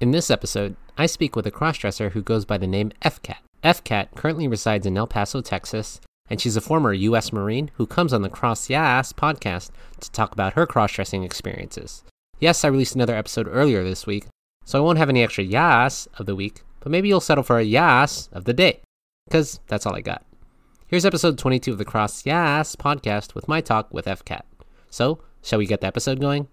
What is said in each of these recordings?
In this episode, I speak with a crossdresser who goes by the name FKat. FKat currently resides in El Paso, Texas, and she's a former U.S. Marine who comes on the Cross Yaas podcast to talk about her crossdressing experiences. Yes, I released another episode earlier this week, so I won't have any extra Yaas of the week, but maybe you'll settle for a Yaas of the day, because that's all I got. Here's episode 22 of the Cross Yaas podcast with my talk with FKat. So, shall we get the episode going?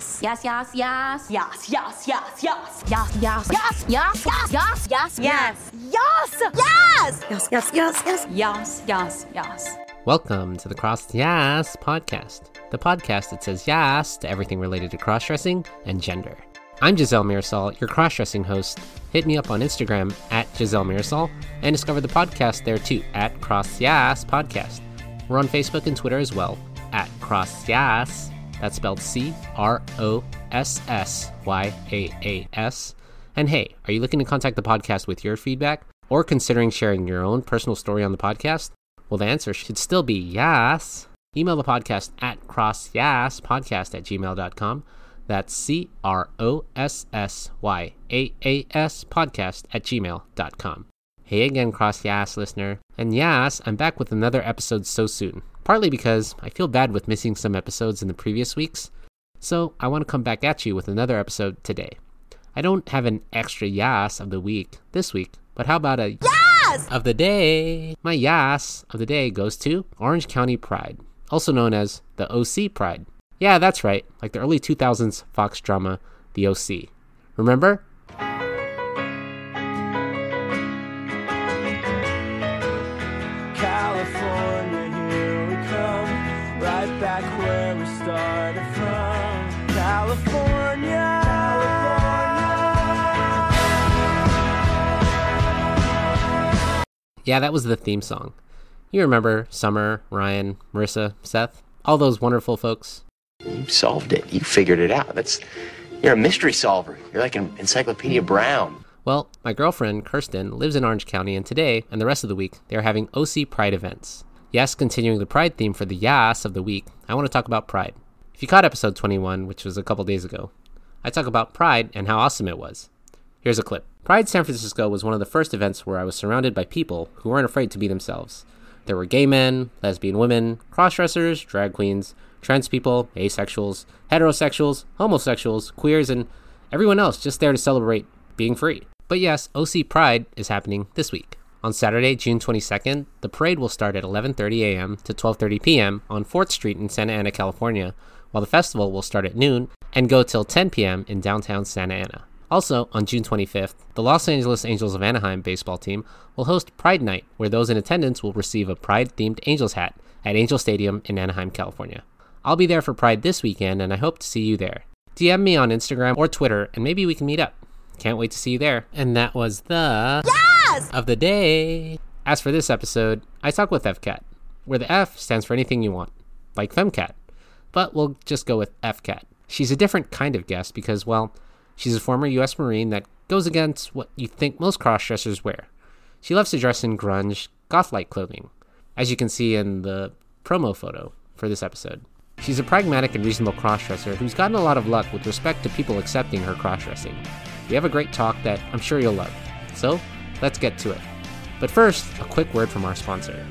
Yes. Yes, yes, yes. Yes, yes, yes, yes. Yes, yes, yes, yes, yes, yes, Yes. Yes. Yes. Yes, yes, yes, yes. yes, yes, yes. Welcome to the Cross Yaas podcast, the podcast that says yes to everything related to crossdressing and gender. I'm Giselle Mirasol, your crossdressing host. Hit me up on Instagram at Giselle Mirasol and discover the podcast there too at Cross Yaas Podcast. We're on Facebook and Twitter as well at Cross Yaas. That's spelled C R O S S Y A A S. And hey, are you looking to contact the podcast with your feedback or considering sharing your own personal story on the podcast? Well, the answer should still be yes. Email the podcast at crossyaaspodcast at gmail.com. That's C R O S S Y A A S podcast at gmail.com. Hey again, Cross Yaas listener. And yes, I'm back with another episode so soon. Partly because I feel bad with missing some episodes in the previous weeks. So I want to come back at you with another episode today. I don't have an extra yaas of the week this week, but how about a Yaas. of the day? My yaas of the day goes to Orange County Pride, also known as the OC Pride. Yeah, that's right, like the early 2000s Fox drama, The OC. Remember? Yeah, that was the theme song. You remember Summer, Ryan, Marissa, Seth, all those wonderful folks. You solved it. You figured it out. That's you're a mystery solver. You're like an Encyclopedia Brown. Well, my girlfriend, Kirsten, lives in Orange County, and today and the rest of the week, they are having OC Pride events. Yes, continuing the Pride theme for the Yaas of the week, I want to talk about Pride. If you caught episode 21, which was a couple days ago, I talk about Pride and how awesome it was. Here's a clip. Pride San Francisco was one of the first events where I was surrounded by people who weren't afraid to be themselves. There were gay men, lesbian women, crossdressers, drag queens, trans people, asexuals, heterosexuals, homosexuals, queers, and everyone else just there to celebrate being free. But yes, OC Pride is happening this week. On Saturday, June 22nd, the parade will start at 11:30 a.m. to 12:30 p.m. on 4th Street in Santa Ana, California, while the festival will start at noon and go till 10 p.m. in downtown Santa Ana. Also, on June 25th, the Los Angeles Angels of Anaheim baseball team will host Pride Night, where those in attendance will receive a Pride themed Angels hat at Angel Stadium in Anaheim, California. I'll be there for Pride this weekend, and I hope to see you there. DM me on Instagram or Twitter, and maybe we can meet up. Can't wait to see you there. And that was the Yaas. of the day. As for this episode, I talk with FKat, where the F stands for anything you want, like FemCat. But we'll just go with FKat. She's a different kind of guest because, well, she's a former US Marine that goes against what you think most crossdressers wear. She loves to dress in grunge, goth like clothing, as you can see in the promo photo for this episode. She's a pragmatic and reasonable crossdresser who's gotten a lot of luck with respect to people accepting her crossdressing. We have a great talk that I'm sure you'll love. So, let's get to it. But first, a quick word from our sponsor.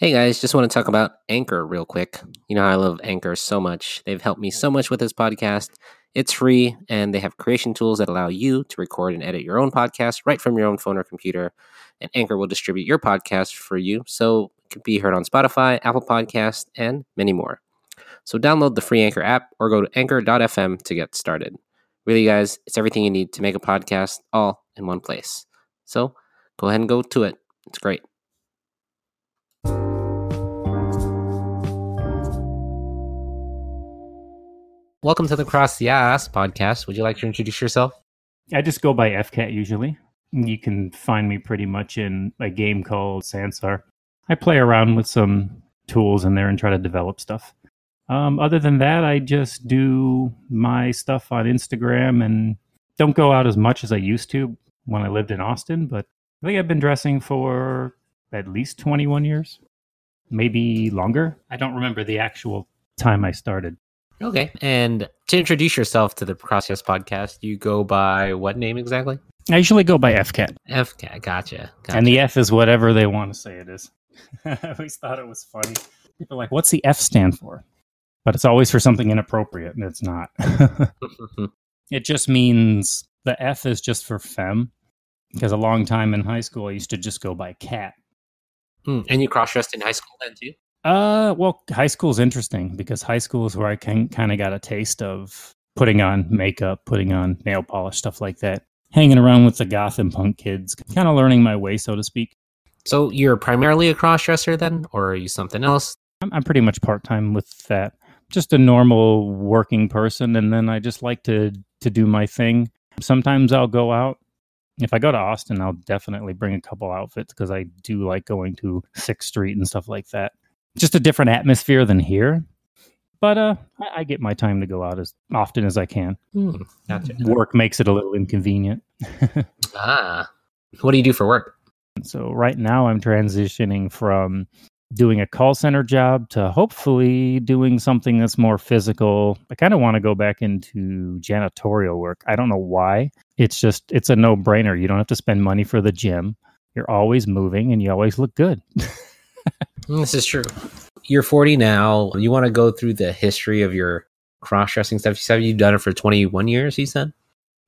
Hey guys, just want to talk about Anchor real quick. You know I love Anchor so much. They've helped me so much with this podcast. It's free, and they have creation tools that allow you to record and edit your own podcast right from your own phone or computer. And Anchor will distribute your podcast for you so it can be heard on Spotify, Apple Podcast, and many more. So download the free Anchor app or go to anchor.fm to get started. Really, guys, it's everything you need to make a podcast all in one place. So go ahead and go to it. It's great. Welcome to the Cross Yaas podcast. Would you like to introduce yourself? I just go by FKat usually. You can find me pretty much in a game called Sansar. I play around with some tools in there and try to develop stuff. Um, other than that, I just do my stuff on Instagram and don't go out as much as I used to when I lived in Austin. But I think I've been dressing for at least 21 years. maybe longer. I don't remember the actual time I started. Okay. And to introduce yourself to the CrossYaas podcast, you go by what name exactly? I usually go by FKat, FKat. Gotcha. gotcha. and the F is whatever they want to say it is. I always thought it was funny. People are like, what's the F stand for? But it's always for something inappropriate, and it's not. it just means the F is just for femme. Because a long time in high school, I used to just go by cat. Hmm, and you cross dressed in high school then too? Uh, well, high school is interesting because high school is where I can kind of got a taste of putting on makeup, putting on nail polish, stuff like that. Hanging around with the goth and punk kids, kind of learning my way, so to speak. So you're primarily a cross dresser then, or are you something else? I'm, I'm pretty much part time with that. Just a normal working person, and then I just like to to do my thing. Sometimes I'll go out. If I go to Austin, I'll definitely bring a couple outfits because I do like going to Sixth Street and stuff like that. Just a different atmosphere than here. But uh, I, I get my time to go out as often as I can. Hmm, gotcha. Work makes it a little inconvenient. Ah. What do you do for work? So right now I'm transitioning from doing a call center job to hopefully doing something that's more physical. I kind of want to go back into janitorial work. I don't know why. It's just it's a no-brainer. You don't have to spend money for the gym. You're always moving and you always look good. This is true. You're 40 now. You want to go through the history of your cross dressing stuff? You said you've done it for 21 years, you said?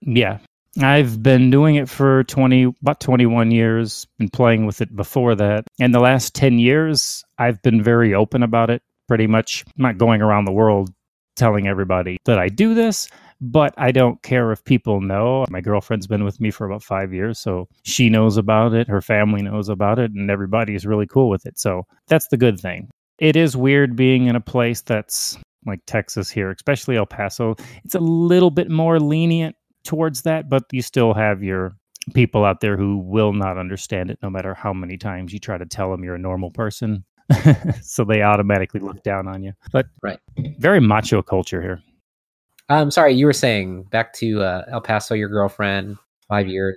yeah. I've been doing it for 20 about 21 years, been playing with it before that. And the last 10 years I've been very open about it. Pretty much not going around the world telling everybody that I do this, but I don't care if people know. My girlfriend's been with me for about 5 years, so she knows about it, her family knows about it, and everybody is really cool with it. So that's the good thing. It is weird being in a place that's like Texas here, especially El Paso. It's a little bit more lenient towards that, but you still have your people out there who will not understand it no matter how many times you try to tell them you're a normal person. so they automatically look down on you. But Right. very macho culture here. I'm sorry, you were saying back to uh, El Paso, your girlfriend, five years.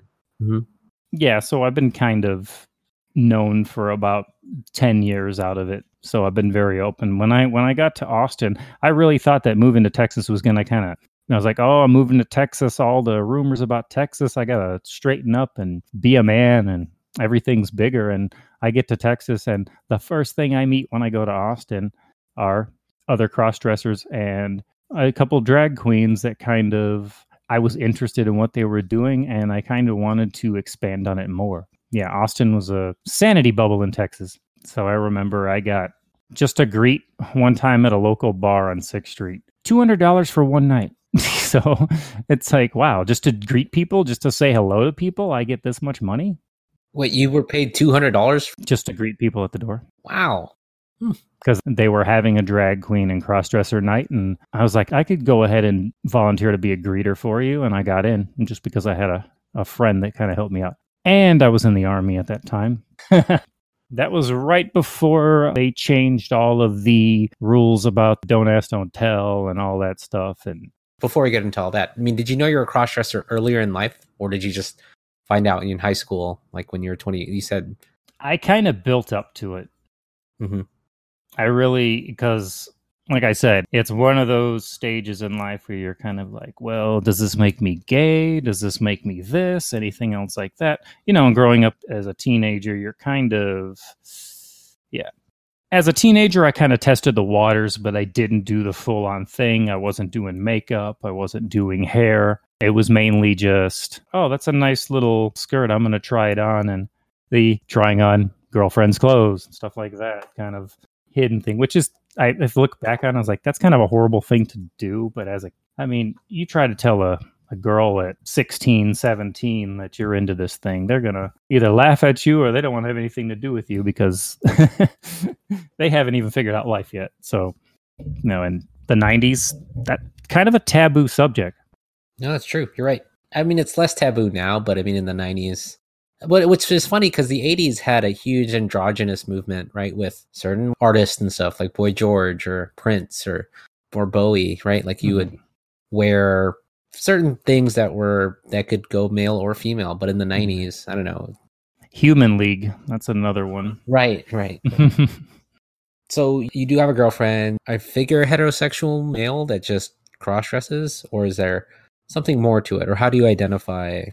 Yeah, so I've been kind of known for about 10 years out of it. So I've been very open. When I when I got to Austin, I really thought that moving to Texas was going to kind of I was like, "Oh, I'm moving to Texas. All the rumors about Texas, I got to straighten up and be a man and everything's bigger." And I get to Texas and the first thing I meet when I go to Austin are other cross dressers and a couple drag queens that kind of I was interested in what they were doing and I kind of wanted to expand on it more. Yeah, Austin was a sanity bubble in Texas. So I remember I got just a greet one time at a local bar on 6th Street. $200 for one night. so it's like, wow, just to greet people, just to say hello to people, I get this much money Wait, you were paid $200? just to greet people at the door. Wow. Because they were having a drag queen and crossdresser night and i was like i could go ahead and volunteer to be a greeter for you and i got in just because i had a, a friend that kind of helped me out and i was in the army at that time that was right before they changed all of the rules about don't ask don't tell and all that stuff and Before we get into all that, I mean, did you know you were a cross dresser earlier in life, or did you just find out in high school, like when you were 20? You said, i kind of built up to it Mhm. I really because like I said, it's one of those stages in life where you're kind of like, well, does this make me gay? Does this make me this? Anything else like that? You know, and growing up as a teenager, you're kind of yeah. As a teenager, I kind of tested the waters, but I didn't do the full on thing. I wasn't doing makeup, I wasn't doing hair. It was mainly just, oh, that's a nice little skirt. I'm going to try it on and the trying on girlfriend's clothes and stuff like that kind of hidden thing, which is I if I look back on, it, I was like, that's kind of a horrible thing to do. But as a, I mean, you try to tell a, a girl at 16, 17 that you're into this thing, they're going to either laugh at you or they don't want to have anything to do with you because they haven't even figured out life yet. So, you know, in the 90s, that kind of a taboo subject. No, that's true. You're right. I mean, it's less taboo now, but I mean, in the 90s, but which is funny because the 80s had a huge androgynous movement, right? With certain artists and stuff like Boy George or Prince or, or Bowie, right? Like you would mm-hmm. wear certain things that were, that could go male or female. But in the mm-hmm. 90s, I don't know. Human League, that's another one. Right, right. So you do have a girlfriend. I figure a heterosexual male that just cross dresses, or is there something more to it, or how do you identify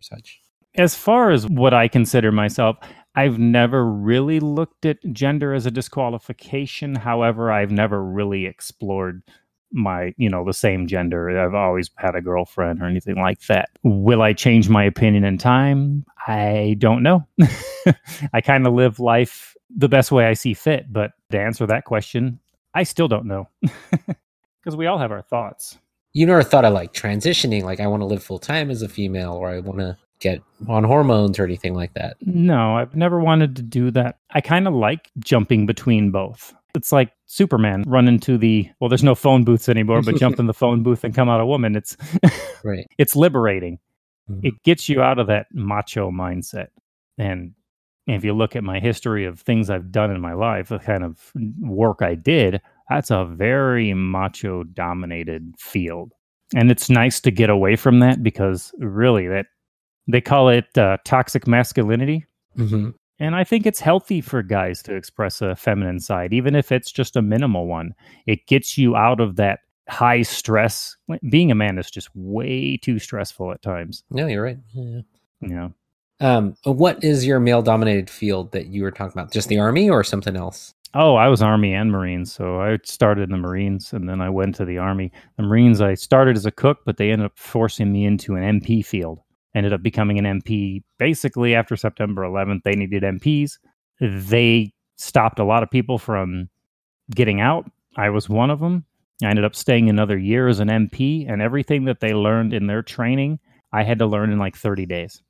such? As far as what I consider myself, I've never really looked at gender as a disqualification. However, I've never really explored my, you know, the same gender. I've always had a girlfriend or anything like that. Will I change my opinion in time? I don't know. I kind of live life the best way I see fit. But to answer that question, I still don't know. Because we all have our thoughts. You never thought of like transitioning, like I want to live full time as a female, or I want to get on hormones or anything like that. No, I've never wanted to do that. I kind of like jumping between both. It's like Superman run into the well, there's no phone booths anymore, but jump in the phone booth and come out a woman. It's Right. it's liberating. Mhm. It gets you out of that macho mindset. And if you look at my history of things I've done in my life, the kind of work I did, that's a very macho dominated field. And it's nice to get away from that because really that they call it uh, toxic masculinity. hmm And I think it's healthy for guys to express a feminine side, even if it's just a minimal one. It gets you out of that high stress. Being a man is just way too stressful at times. No, you're right. Yeah. Know, Um, what is your male dominated field that you were talking about? Just the army or something else? oh, I was Army and Marines, so I started in the Marines and then I went to the Army. The Marines, I started as a cook, but they ended up forcing me into an MP field. Ended up becoming an MP basically after September 11th. They needed MPs. They stopped a lot of people from getting out. I was one of them. I ended up staying another year as an MP, and everything that they learned in their training, I had to learn in like 30 days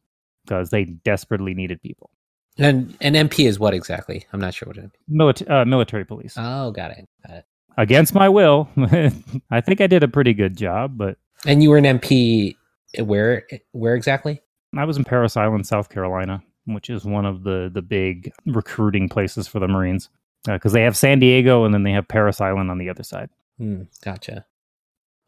because they desperately needed people. And an MP is what exactly? I'm not sure what it. Milita- uh, military police. Oh, got it. Got it. Against my will. I think I did a pretty good job, but And you were an MP where? Where exactly? I was in Parris Island, South Carolina, which is one of the the big recruiting places for the Marines because they have San Diego and then they have Parris Island on the other side. Hmm, gotcha.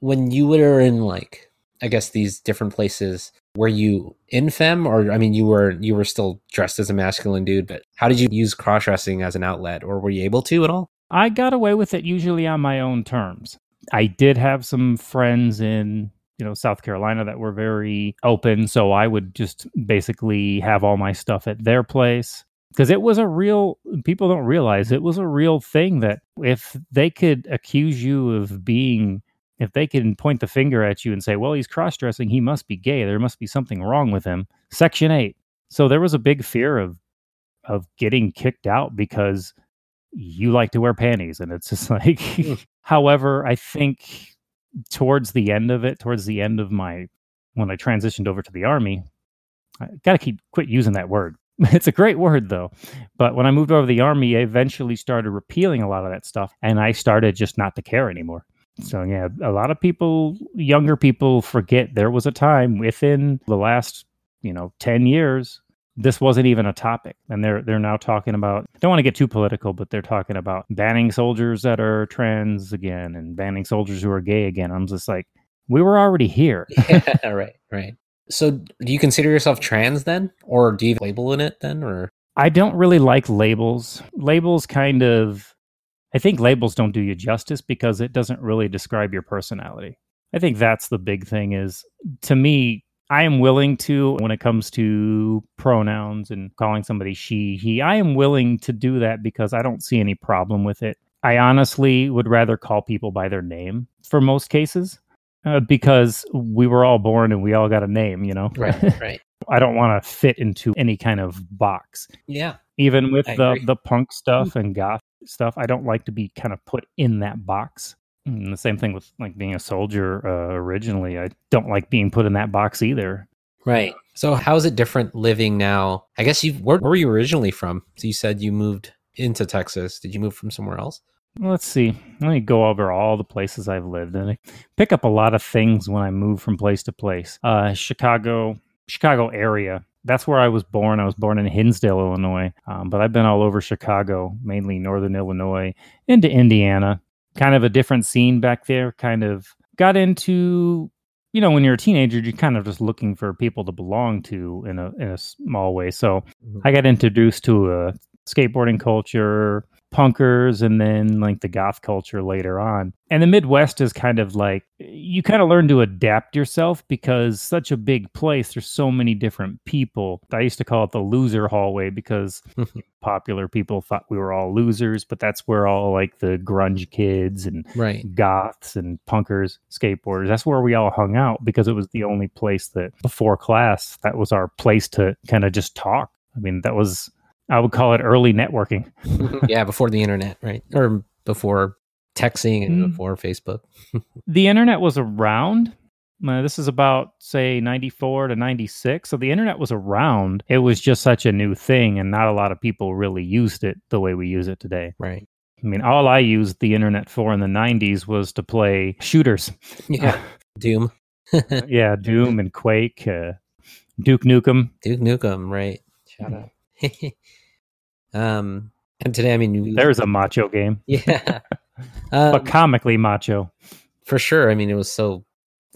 When you were in like, I guess these different places, were you in fem or I mean, you were you were still dressed as a masculine dude, but how did you use cross dressing as an outlet, or were you able to at all? I got away with it usually on my own terms. I did have some friends in you know South Carolina that were very open, so I would just basically have all my stuff at their place. Because it was a real people don't realize it was a real thing that if they could accuse you of being if they can point the finger at you and say well he's cross-dressing he must be gay there must be something wrong with him section 8 so there was a big fear of of getting kicked out because you like to wear panties and it's just like hmm. however i think towards the end of it towards the end of my when i transitioned over to the army i gotta keep quit using that word. It's a great word though. But when i moved over to the army i eventually started repealing a lot of that stuff and i started just not to care anymore. So yeah a lot of people younger people forget there was a time within the last you know 10 years this wasn't even a topic. And they're they're now talking about I don't want to get too political but they're talking about banning soldiers that are trans again and banning soldiers who are gay again. I'm just like we were already here. Yeah, right, right. So, do you consider yourself trans then, or do you label in it then, or? I don't really like labels. Labels kind of i think labels don't do you justice because it doesn't really describe your personality. I think that's the big thing is to me I am willing to, when it comes to pronouns and calling somebody she, he, I am willing to do that because I don't see any problem with it. I honestly would rather call people by their name for most cases uh, because we were all born and we all got a name, you know? right, right? I don't want to fit into any kind of box. Yeah, Even with I the, agree. the punk stuff and goth stuff, I don't like to be kind of put in that box. And the same thing with like being a soldier uh, originally. I don't like being put in that box either. right. So, how is it different living now? I guess you where, where were you originally from? So you said you moved into Texas. Did you move from somewhere else? Let's see. Let me go over all the places I've lived and I pick up a lot of things when I move from place to place. Uh, Chicago, Chicago area. That's where I was born. I was born in Hinsdale, Illinois, um, but I've been all over Chicago, mainly northern Illinois, into Indiana. Kind of a different scene back there. Kind of got into, you know, when you're a teenager, you're kind of just looking for people to belong to in a in a small way. So mm-hmm. I got introduced to a skateboarding culture, punkers and then like the goth culture later on. And the Midwest is kind of like you kind of learn to adapt yourself because such a big place, there's so many different people. I used to call it the loser hallway because hmm. popular people thought we were all losers, but that's where all like the grunge kids and Right. goths and punkers, skateboarders. That's where we all hung out because it was the only place that before class, that was our place to kind of just talk. I mean, that was, I would call it early networking. yeah, before the internet, right? Or before texting and Mm. before Facebook. The internet was around. uh, this is about, say, 94 to 96. So the internet was around. It was just such a new thing, and not a lot of people really used it the way we use it today. Right. I mean, all I used the internet for in the 90s was to play shooters. Yeah. Doom. yeah, Doom and Quake, uh, Duke Nukem. Duke Nukem, right. Shout out. Um and today I mean we- There's a macho game, Yeah. but Um, comically macho. for sure. I mean it was so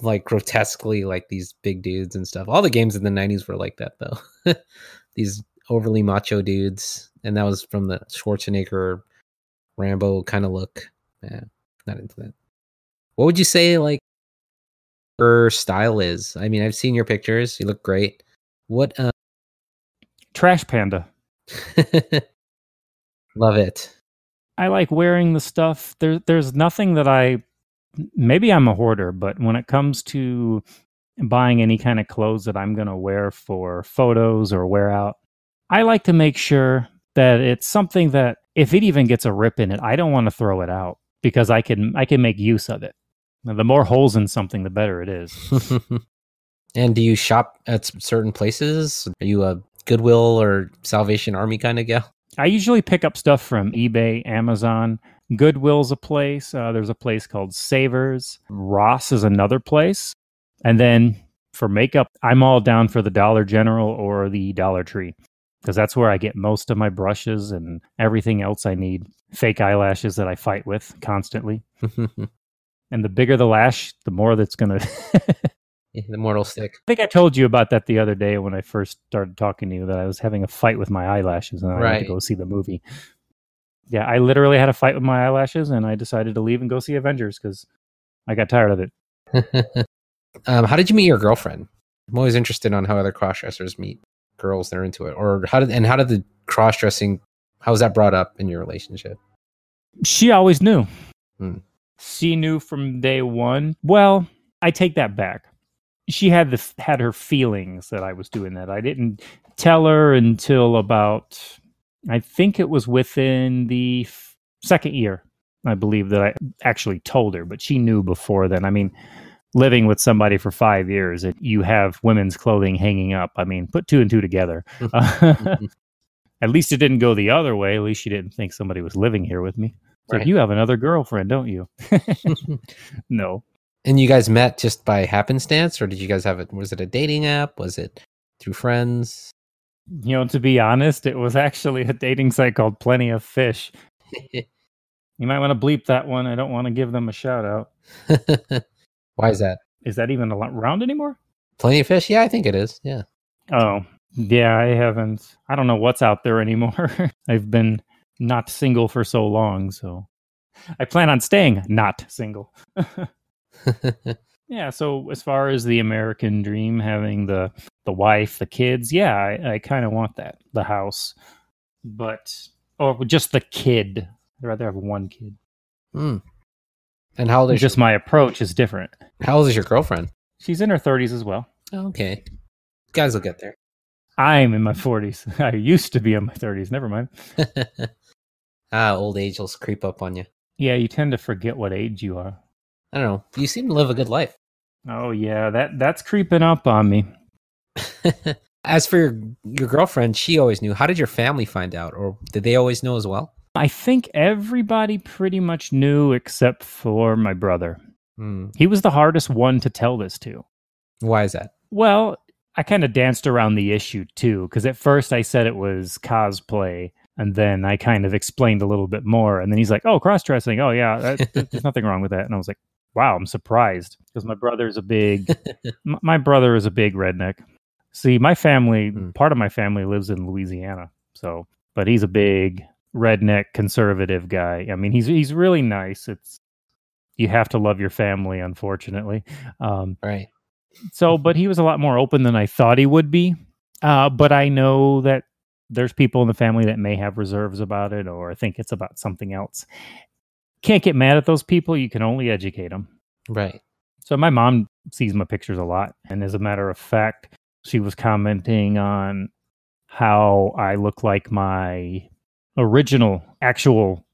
like grotesquely like these big dudes and stuff. All the games in the nineties were like that though. these overly macho dudes. And that was from the Schwarzenegger Rambo kind of look. Yeah, not into that. What would you say like her style is? I mean, I've seen your pictures. You look great. What uh Trash Panda. love it. I like wearing the stuff. There, there's nothing that I. Maybe I'm a hoarder, but when it comes to buying any kind of clothes that I'm going to wear for photos or wear out, I like to make sure that it's something that if it even gets a rip in it, I don't want to throw it out because I can I can make use of it. Now, the more holes in something, the better it is. and do you shop at certain places? Are you a Goodwill or Salvation Army kind of gal? I usually pick up stuff from eBay, Amazon. Goodwill's a place. Uh, there's a place called Savers. Ross is another place. And then for makeup, I'm all down for the Dollar General or the Dollar Tree because that's where I get most of my brushes and everything else I need. Fake eyelashes that I fight with constantly. And the bigger the lash, the more that's going to. The mortal stick. I think I told you about that the other day when I first started talking to you that I was having a fight with my eyelashes and I Right. to go see the movie. Yeah, I literally had a fight with my eyelashes and I decided to leave and go see Avengers because I got tired of it. um, how did you meet your girlfriend? I'm always interested on how other cross dressers meet girls that are into it, or how did and how did the cross dressing? How was that brought up in your relationship? She always knew. Hmm. She knew from day one. Well, I take that back. She had the had her feelings that I was doing that. I didn't tell her until about I think it was within the f- second year. I believe that I actually told her, but she knew before then. I mean, living with somebody for five years, and you have women's clothing hanging up. I mean, put two and two together. Mm-hmm. Mm-hmm. At least it didn't go the other way. At least she didn't think somebody was living here with me. So Right. you have another girlfriend, don't you? no. And you guys met just by happenstance, or did you guys have it? Was it a dating app? Was it through friends? You know, to be honest, it was actually a dating site called Plenty of Fish. You might want to bleep that one. I don't want to give them a shout out. Why is that? Is that even around anymore? Plenty of fish? Yeah, I think it is. Yeah. Oh, yeah, I haven't. I don't know what's out there anymore. I've been not single for so long, so I plan on staying not single. Yeah, so as far as the American dream, having the the wife, the kids, yeah, I, I kind of want that. The house, but or just the kid. I'd rather have one kid. Hmm. And how old is Just your, my approach is different. how old is your girlfriend? She's in her thirties as well. Okay, guys will get there. I'm in my forties. I used to be in my thirties. Never mind. ah, old age will creep up on you. Yeah, you tend to forget what age you are. I don't know. You seem to live a good life. Oh yeah, that that's creeping up on me. As for your your girlfriend, she always knew. How did your family find out, or did they always know as well? I think everybody pretty much knew except for my brother. Hmm. He was the hardest one to tell this to. Why is that? Well, I kind of danced around the issue too, because at first I said it was cosplay, and then I kind of explained a little bit more, and then he's like, "Oh, cross dressing. Oh, yeah, that- there's nothing wrong with that." And I was like, "Wow, I'm surprised," because my brother's a big, m- my brother is a big redneck. See, my family, Hmm. part of my family lives in Louisiana, so, but he's a big redneck conservative guy. I mean, he's he's really nice. It's you have to love your family, unfortunately. Um, Right. so, but he was a lot more open than I thought he would be. Uh, but I know that there's people in the family that may have reserves about it or think it's about something else. Can't get mad at those people. You can only educate them. Right. So my mom sees my pictures a lot, and as a matter of fact, she was commenting on how I look like my original, actual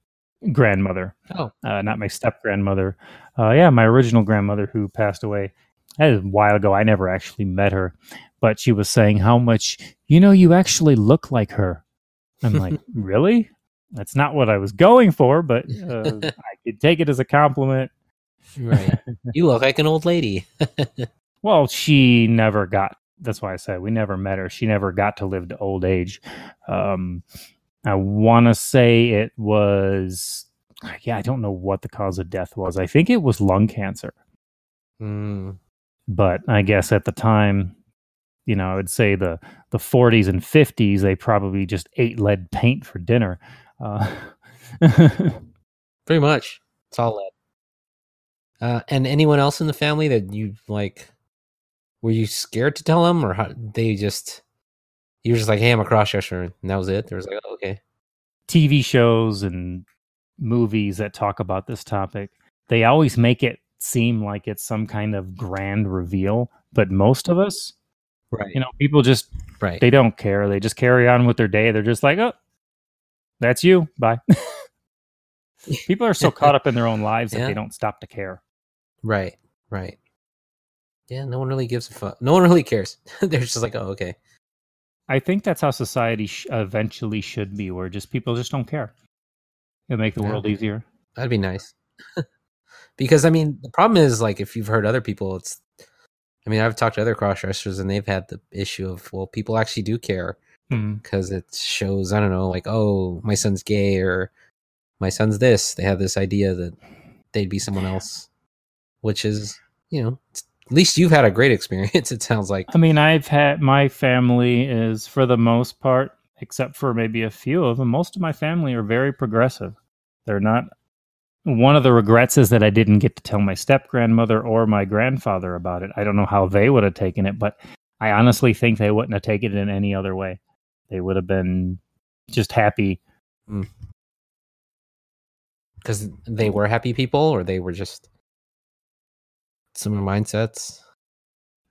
grandmother, Oh. uh, not my step grandmother. Uh, yeah, my original grandmother who passed away. That is a while ago. I never actually met her, but she was saying how much you know you actually look like her. I'm like, really? That's not what I was going for, but uh, I could take it as a compliment. Right. you look like an old lady. Well, she never got. That's why I said we never met her. She never got to live to old age. Um, I want to say it was. Yeah, I don't know what the cause of death was. I think it was lung cancer, Mm. but I guess at the time, you know, I would say the the 40s and 50s, they probably just ate lead paint for dinner. Uh, Pretty much. It's all lead. Uh, and anyone else in the family that you like? Were you scared to tell them, or how, they just you were just like, "Hey, I'm a cross dresser," and that was it? There was like, oh, "Okay, TV shows and movies that talk about this topic, they always make it seem like it's some kind of grand reveal. But most of us, right, you know, people just right, they don't care. They just carry on with their day. They're just like, oh, that's you. Bye. people are so caught up in their own lives that they don't stop to care. right, right." Yeah, no one really gives a fuck. No one really cares. They're just like, "Oh, okay." I think that's how society sh- eventually should be, where just people just don't care. It'll make the Yeah. world easier. That'd be nice. because I mean, the problem is like if you've heard other people, it's. I mean, I've talked to other cross dressers and they've had the issue of well, people actually do care Hmm. because it shows I don't know, like oh, my son's gay or my son's this. They have this idea that they'd be someone else, which is you know, at least you've had a great experience. It sounds like I mean, I've had my family is for the most part, except for maybe a few of them, most of my family are very progressive. They're not. One of the regrets is that I didn't get to tell my step grandmother or my grandfather about it. I don't know how they would have taken it, but I honestly think they wouldn't have taken it in any other way. They would have been just happy. because they were happy people or they were just similar mindsets.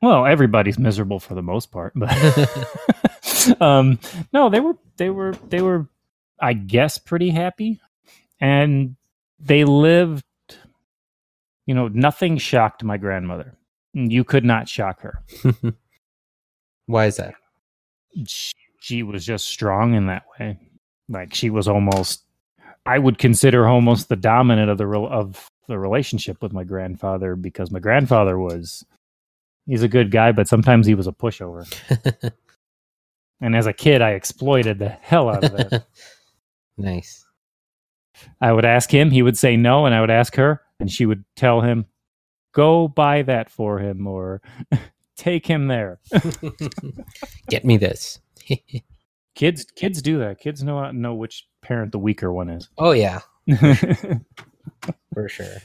Well, everybody's miserable for the most part, but um, no, they were they were they were, I guess, pretty happy, and they lived. You know, nothing shocked my grandmother. You could not shock her. Why is that? She, she was just strong in that way. Like she was almost, I would consider almost the dominant of the of the relationship with my grandfather because my grandfather was, he's a good guy, but sometimes he was a pushover. And as a kid, I exploited the hell out of that. nice. I would ask him, he would say no, and I would ask her, and she would tell him, "Go buy that for him," or "Take him there." Get me this. kids, kids do that. Kids know know which parent the weaker one is. oh yeah, for sure.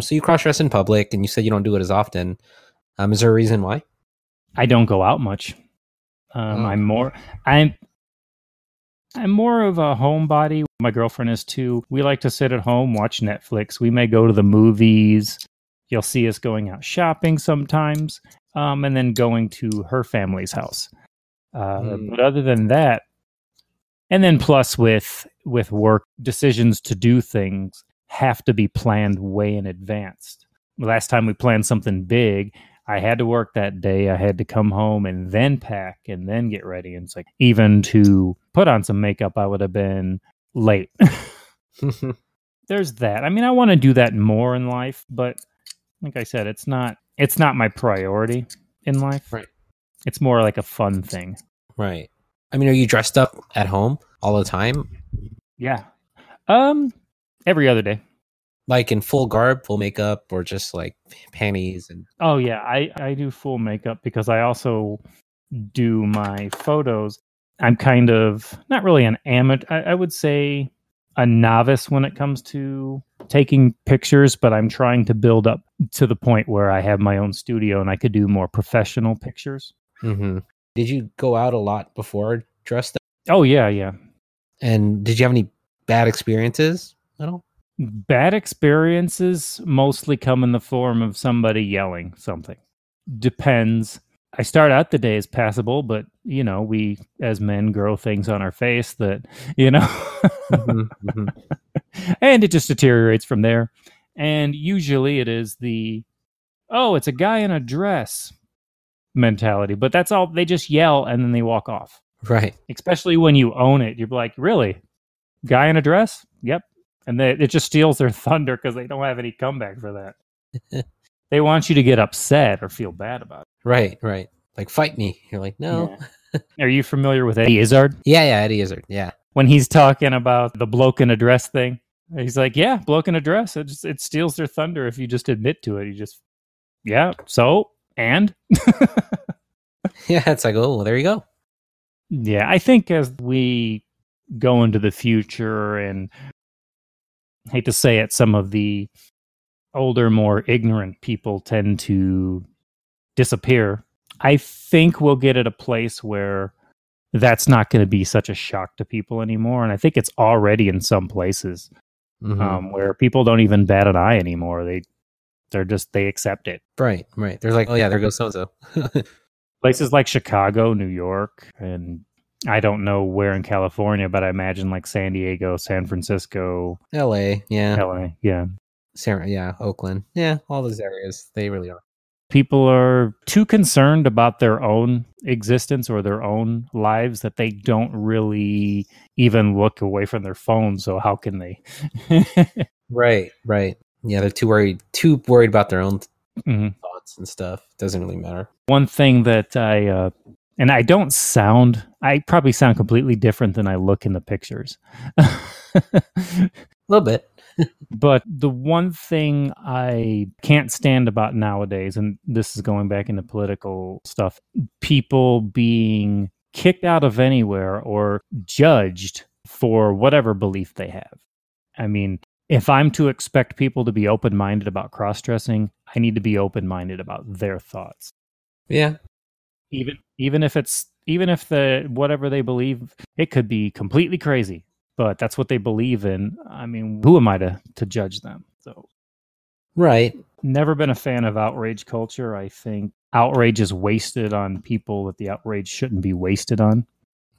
So you cross dress in public, and you said you don't do it as often. Um, is there a reason why? I don't go out much. Um, Oh. I'm more I'm I'm more of a homebody. My girlfriend is too. We like to sit at home, watch Netflix. We may go to the movies. You'll see us going out shopping sometimes, um, and then going to her family's house. Uh, Hmm. But other than that, and then plus with with work decisions to do things have to be planned way in advance. Last time we planned something big, I had to work that day. I had to come home and then pack and then get ready. And it's like even to put on some makeup, I would have been late. There's that. I mean, I want to do that more in life, but like I said, it's not it's not my priority in life. Right. It's more like a fun thing. right. I mean, are you dressed up at home all the time, Yeah. Um every other day. like in full garb, full makeup, or just like panties and? Oh yeah, I I do full makeup because I also do my photos. I'm kind of not really an amateur. I, I would say a novice when it comes to taking pictures, but I'm trying to build up to the point where I have my own studio and I could do more professional pictures. Mm-hmm. Did you go out a lot before dressed up? Oh yeah, yeah. And did you have any bad experiences at all? Bad experiences mostly come in the form of somebody yelling something. Depends. I start out the day as passable, but you know, we as men grow things on our face that, you know, Mhm, mhm. and it just deteriorates from there. And usually it is the, oh, it's a guy in a dress mentality, but that's all. They just yell and then they walk off. Right. Especially when you own it, you're like, really, guy in a dress? Yep. And they, it just steals their thunder because they don't have any comeback for that. they want you to get upset or feel bad about it. Right. Right. Like fight me. You're like, no. it. Are you familiar with Eddie Izzard? Yeah. Yeah. Eddie Izzard. Yeah. when he's talking about the bloke in a dress thing. He's like, "Yeah, bloke in a dress. It just, it steals their thunder if you just admit to it. You just, yeah. So and Yeah. It's like, oh, well, there you go. yeah, I think as we go into the future, and hate to say it, some of the older, more ignorant people tend to disappear. I think we'll get at a place where that's not going to be such a shock to people anymore, and I think it's already in some places. Mhm. um, where people don't even bat an eye anymore. They they're just they accept it. right. Right. There's like, oh yeah, there goes so and so. Places like Chicago, New York, and I don't know where in California, but I imagine like San Diego, San Francisco, L.A. Yeah. LA. Yeah. Sarah, yeah. Oakland. Yeah. All those areas. They really are. People are too concerned about their own existence or their own lives that they don't really even look away from their phone. So how can they? Right. Right. Yeah. They're too worried. Too worried about their own Mhm. thoughts and stuff. Doesn't really matter. one thing that I uh, and I don't sound I probably sound completely different than I look in the pictures. A little bit. but the one thing I can't stand about nowadays and this is going back into political stuff, people being kicked out of anywhere or judged for whatever belief they have. I mean, if I'm to expect people to be open-minded about cross-dressing, I need to be open-minded about their thoughts. Yeah. even even if it's even if the whatever they believe it could be completely crazy but that's what they believe in i mean who am i to to judge them so Right. never been a fan of outrage culture i think outrage is wasted on people that the outrage shouldn't be wasted on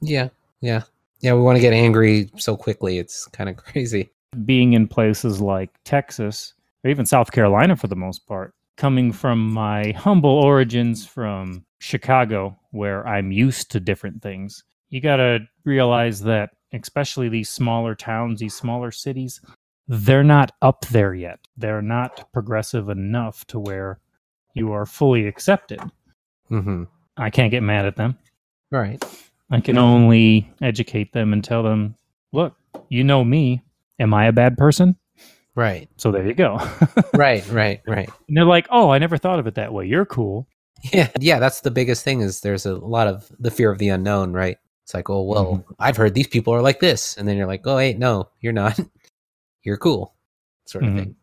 Yeah. Yeah. Yeah. We want to get angry so quickly. It's kind of crazy. Being in places like texas or even south carolina for the most part coming from my humble origins from chicago where i'm used to different things you got to realize that especially these smaller towns these smaller cities they're not up there yet they're not progressive enough to where you are fully accepted Mm-hmm. i can't get mad at them Right. i can only educate them and tell them look you know me am i a bad person Right. so there you go Right. Right. Right. And they're like, "Oh, I never thought of it that way. You're cool." Yeah. Yeah. That's the biggest thing is there's a lot of the fear of the unknown, right? It's like, oh, well, I've heard these people are like this. And then you're like, oh, wait, no, you're not. you're cool, sort of Mhm. thing.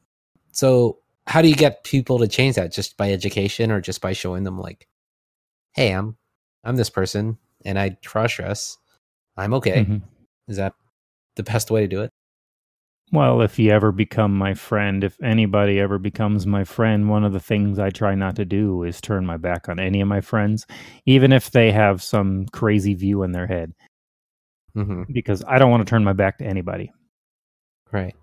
So, how do you get people to change that? Just by education or just by showing them, like, hey, I'm, I'm this person and I cross dress. I'm okay. Mhm. Is that the best way to do it? Well, if you ever become my friend, if anybody ever becomes my friend, one of the things I try not to do is turn my back on any of my friends, even if they have some crazy view in their head, Mm-hmm. because I don't want to turn my back to anybody. Right.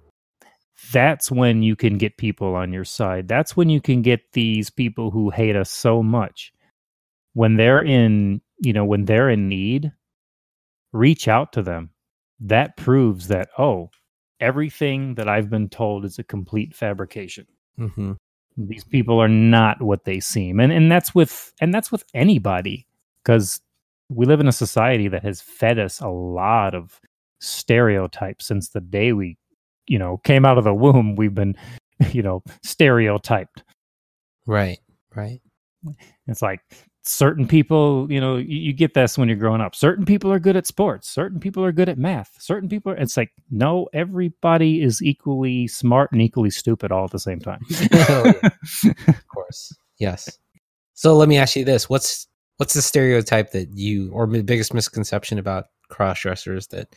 That's when you can get people on your side. That's when you can get these people who hate us so much. When they're in, you know, when they're in need, reach out to them. That proves that, oh, everything that I've been told is a complete fabrication. Mm-hmm. These people are not what they seem. And and that's with and that's with anybody because we live in a society that has fed us a lot of stereotypes since the day we, you know, came out of the womb. We've been, you know, stereotyped. Right. Right. It's like certain people, you know, you, you get this when you're growing up. Certain people are good at sports. Certain people are good at math. Certain people are, it's like, no, everybody is equally smart and equally stupid all at the same time. Oh, yeah. of course. Yes. So let me ask you this: what's what's the stereotype that you or the biggest misconception about cross dressers that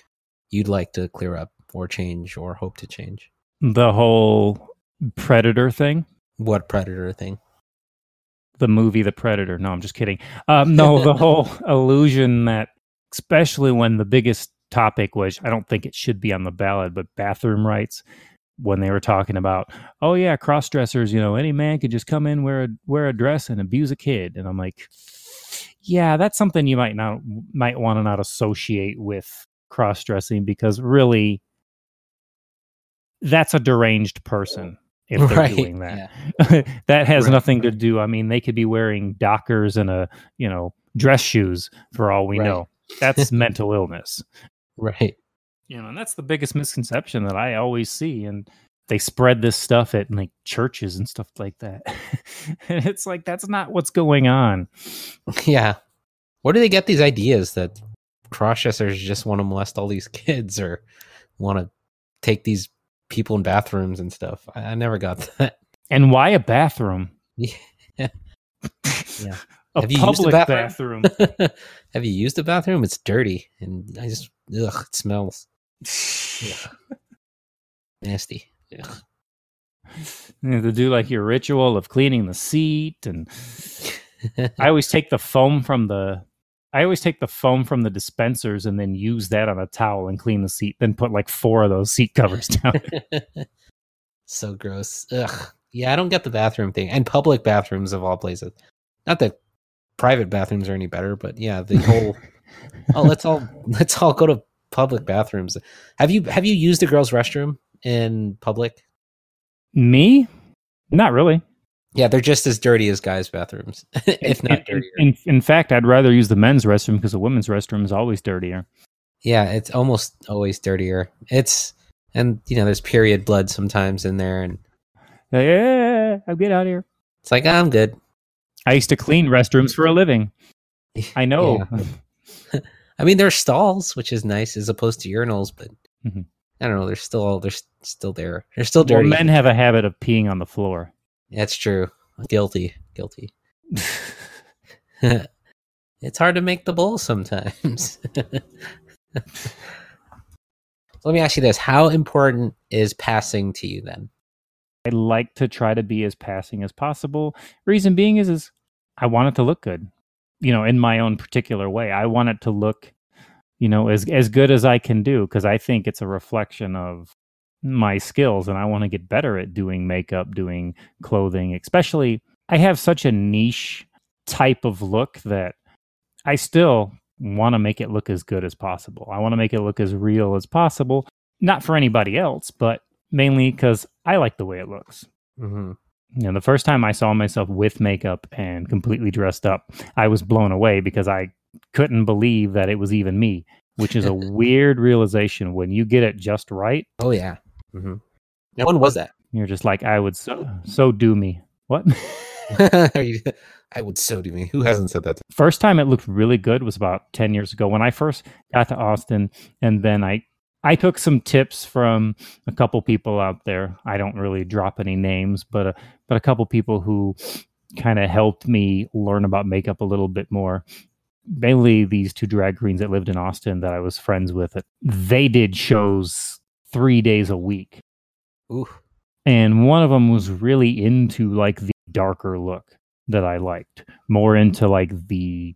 you'd like to clear up or change or hope to change? the whole predator thing. What predator thing? The movie The Predator. No, I'm just kidding. Um, no, the whole illusion that, especially when the biggest topic was, I don't think it should be on the ballot, but bathroom rights. When they were talking about, oh yeah, cross dressers, you know, any man could just come in wear a wear a dress and abuse a kid, and I'm like, yeah, that's something you might not might want to not associate with cross dressing because really, that's a deranged person if they're Right, doing that. that has Right, nothing to do. I mean, they could be wearing Dockers and a you know dress shoes for all we Right. know. That's mental illness. Right. You know, and that's the biggest misconception that I always see. And they spread this stuff at like churches and stuff like that. and it's like that's not what's going on. Yeah. Where do they get these ideas that cross dressers just want to molest all these kids or want to take these people in bathrooms and stuff? I, I never got that. And why a bathroom? Yeah. Yeah. A Have you used a public bathroom? bathroom. Have you used a bathroom? It's dirty and I just ugh, it smells. Nasty. Ugh. You know, to do like your ritual of cleaning the seat and I always take the foam from the I always take the foam from the dispensers and then use that on a towel and clean the seat, then put like four of those seat covers down. so gross. Ugh. Yeah, I don't get the bathroom thing. And public bathrooms of all places. Not that private bathrooms are any better, but yeah, the whole oh let's all let's all go to public bathrooms. Have you have you used a girl's restroom in public? Me? Not really. Yeah, they're just as dirty as guys' bathrooms, if In- not dirtier. in, in fact, I'd rather use the men's restroom because the women's restroom is always dirtier. Yeah, it's almost always dirtier. It's and you know, there's period blood sometimes in there, and Like, yeah, I'm get out of here. it's like I'm good. I used to clean restrooms for a living. I know. I mean, there's stalls, which is nice as opposed to urinals, but Mhm. I don't know. They're still all they're still there. They're still Well, dirty. men have a habit of peeing on the floor. That's true. Guilty. Guilty. it's hard to make the bowl sometimes. Let me ask you this: How important is passing to you then? I like to try to be as passing as possible. Reason being is is I want it to look good. You know, in my own particular way. I want it to look, you know, as as good as I can do because I think it's a reflection of my skills and I want to get better at doing makeup, doing clothing, especially I have such a niche type of look that I still want to make it look as good as possible. I want to make it look as real as possible, not for anybody else, but mainly because I like the way it looks. Mm-hmm. You know, the first time I saw myself with makeup and completely dressed up, I was blown away because I couldn't believe that it was even me, which is a weird realization when you get it just right. Oh yeah. Mm-hmm. Now, when was that? You're just like, I would so so do me. What? I would so do me. Who hasn't said that? first time it looked really good was about 10 years ago when I first got to Austin and then I I took some tips from a couple people out there. I don't really drop any names, but a, but a couple people who kind of helped me learn about makeup a little bit more. Mainly these two drag queens that lived in Austin that I was friends with. They did shows 3 days a week Ooh. and one of them was really into like the darker look that I liked, more into like the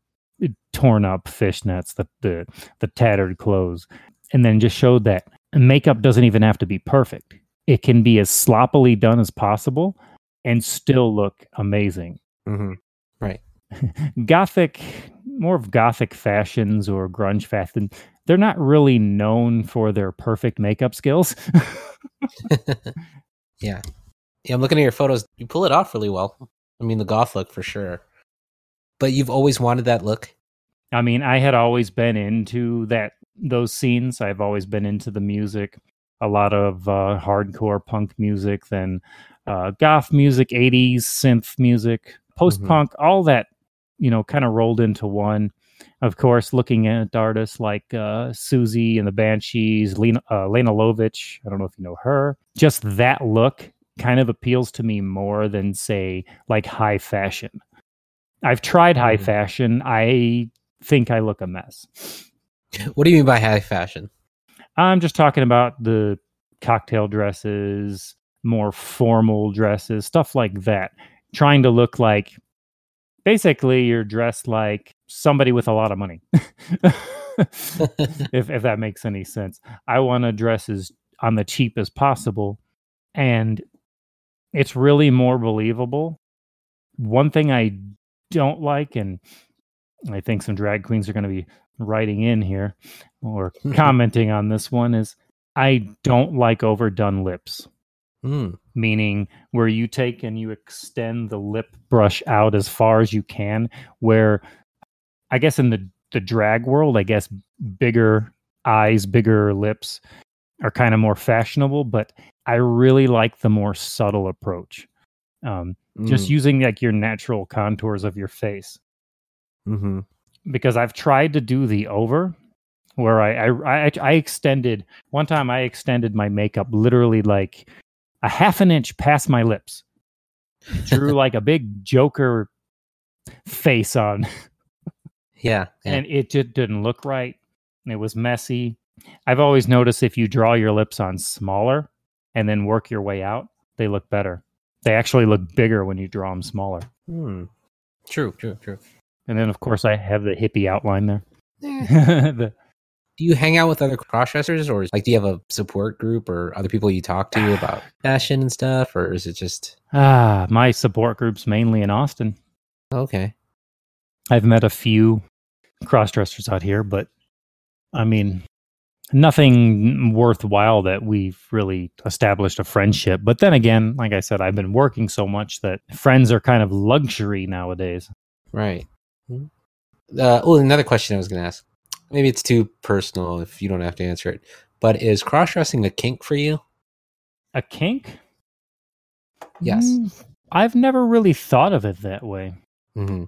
torn up fishnets, the the the tattered clothes, and then just showed that makeup doesn't even have to be perfect. It can be as sloppily done as possible and still look amazing. Mm-hmm. Right. Gothic, more of gothic fashions or grunge fashion, they're not really known for their perfect makeup skills. Yeah. Yeah, I'm looking at your photos. You pull it off really well. I mean, the goth look for sure. But you've always wanted that look. I mean, I had always been into that those scenes. I've always been into the music, a lot of uh, hardcore punk music, then uh, goth music, '80s synth music, post punk, all that you know, kind of rolled into one. Of course, looking at artists like uh, Siouxsie and the Banshees, Lene, uh, Lene Lovich. I don't know if you know her. Just that look kind of appeals to me more than, say, like high fashion. I've tried high Mhm. fashion. I think I look a mess. What do you mean by high fashion? I'm just talking about the cocktail dresses, more formal dresses, stuff like that. Trying to look like basically you're dressed like somebody with a lot of money. if if that makes any sense. I want to dress as on the cheap as possible and it's really more believable. One thing I don't like and I think some drag queens are going to be writing in here or commenting on this one is I don't like overdone lips Hmm. meaning where you take and you extend the lip brush out as far as you can where i guess in the the drag world i guess bigger eyes bigger lips are kind of more fashionable but i really like the more subtle approach um, just Mm. using like your natural contours of your face Mhm. because I've tried to do the over where I, I I I extended one time I extended my makeup literally like a half an inch past my lips. Drew like a big joker face on Yeah. yeah. and it just didn't look right. It was messy. I've always noticed if you draw your lips on smaller and then work your way out, they look better. They actually look bigger when you draw them smaller. Hmm. True. True. True. And then of course I have the hippie outline there. The- Do you hang out with other crossdressers, or like do you have a support group or other people you talk to about fashion and stuff, or is it just Ah, my support group's mainly in Austin. okay? I've met a few crossdressers out here, but I mean, nothing worthwhile that we've really established a friendship. But then again, like I said, I've been working so much that friends are kind of luxury nowadays. Right. Uh, oh, another question I was going to ask. Maybe it's too personal if you don't have to answer it. But is cross dressing a kink for you? A kink? Yes. Mm, I've never really thought of it that way. hmm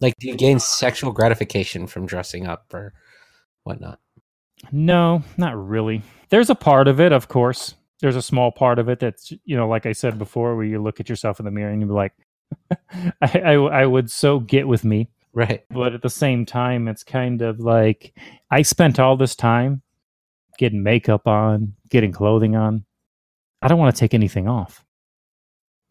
Like, do you gain sexual gratification from dressing up or whatnot? No, not really. There's a part of it, of course. There's a small part of it that's, you know, like I said before, where you look at yourself in the mirror and you're like, I, I, I would so get with me. Right. But at the same time, it's kind of like I spent all this time getting makeup on, getting clothing on. I don't want to take anything off.